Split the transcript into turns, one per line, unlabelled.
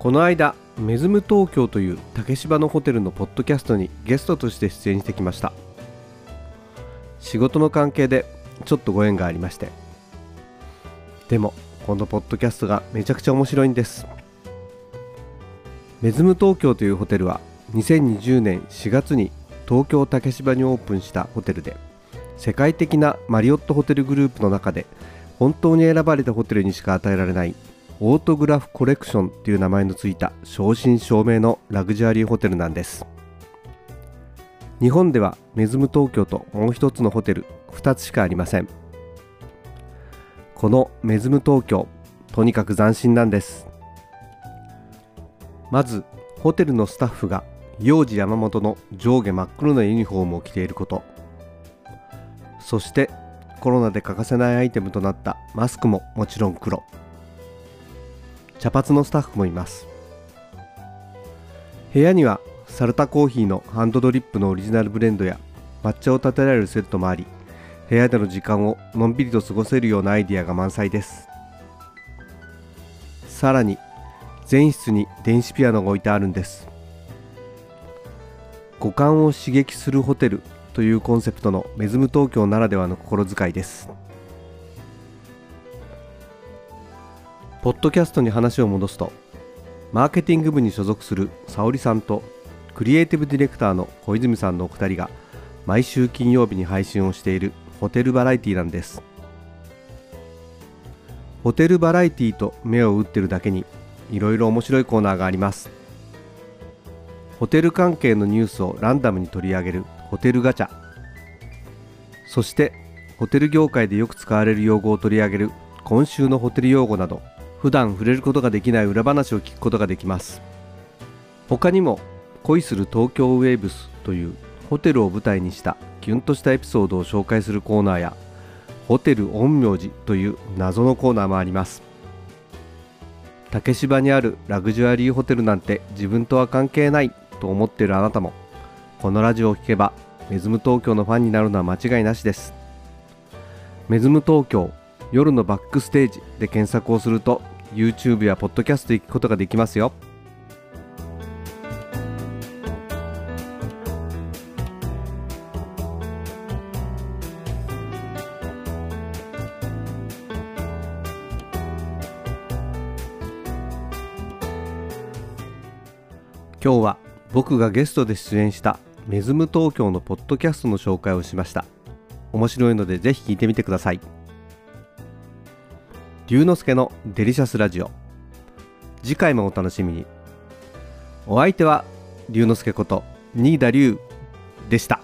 この間メズム東京という竹芝のホテルのポッドキャストにゲストとして出演してきました。仕事の関係でちょっとご縁がありまして。でもこのポッドキャストがめちゃくちゃ面白いんです。メズム東京というホテルは2020年4月に東京竹芝にオープンしたホテルで世界的なマリオットホテルグループの中で本当に選ばれたホテルにしか与えられないオートグラフコレクションという名前のついた正真正銘のラグジュアリーホテルなんです。日本ではメズム東京ともう一つのホテル2つしかありません。このメズム東京とにかく斬新なんです。まずホテルのスタッフが幼児山本の上下真っ黒なユニフォームを着ていること。そしてコロナで欠かせないアイテムとなったマスクももちろん黒。茶髪のスタッフもいます。部屋にはサルタコーヒーのハンドドリップのオリジナルブレンドや抹茶を立てられるセットもあり部屋での時間をのんびりと過ごせるようなアイディアが満載です。さらに全室に電子ピアノが置いてあるんです。五感を刺激するホテルというコンセプトのメズム東京ならではの心遣いです。ポッドキャストに話を戻すとマーケティング部に所属する沙織さんとクリエイティブディレクターの小泉さんのお二人が毎週金曜日に配信をしているホテルバラエティなんです。ホテルバラエティと目を打ってるだけにいろいろ面白いコーナーがあります。ホテル関係のニュースをランダムに取り上げるホテルガチャ。そしてホテル業界でよく使われる用語を取り上げる今週のホテル用語など普段触れることができない裏話を聞くことができます。他にも恋する東京ウェーブスというホテルを舞台にしたキュンとしたエピソードを紹介するコーナーやホテル陰陽師という謎のコーナーもあります。竹芝にあるラグジュアリーホテルなんて自分とは関係ないと思っているあなたもこのラジオを聴けばメズム東京のファンになるのは間違いなしです。メズム東京夜のバックステージで検索をすると YouTube や Podcast で聞くことができますよ。今日は僕がゲストで出演したメズム東京のポッドキャストの紹介をしました。面白いのでぜひ聞いてみてください。龍之介のデリシャスラジオ。次回もお楽しみに。お相手は龍之介こと新田龍でした。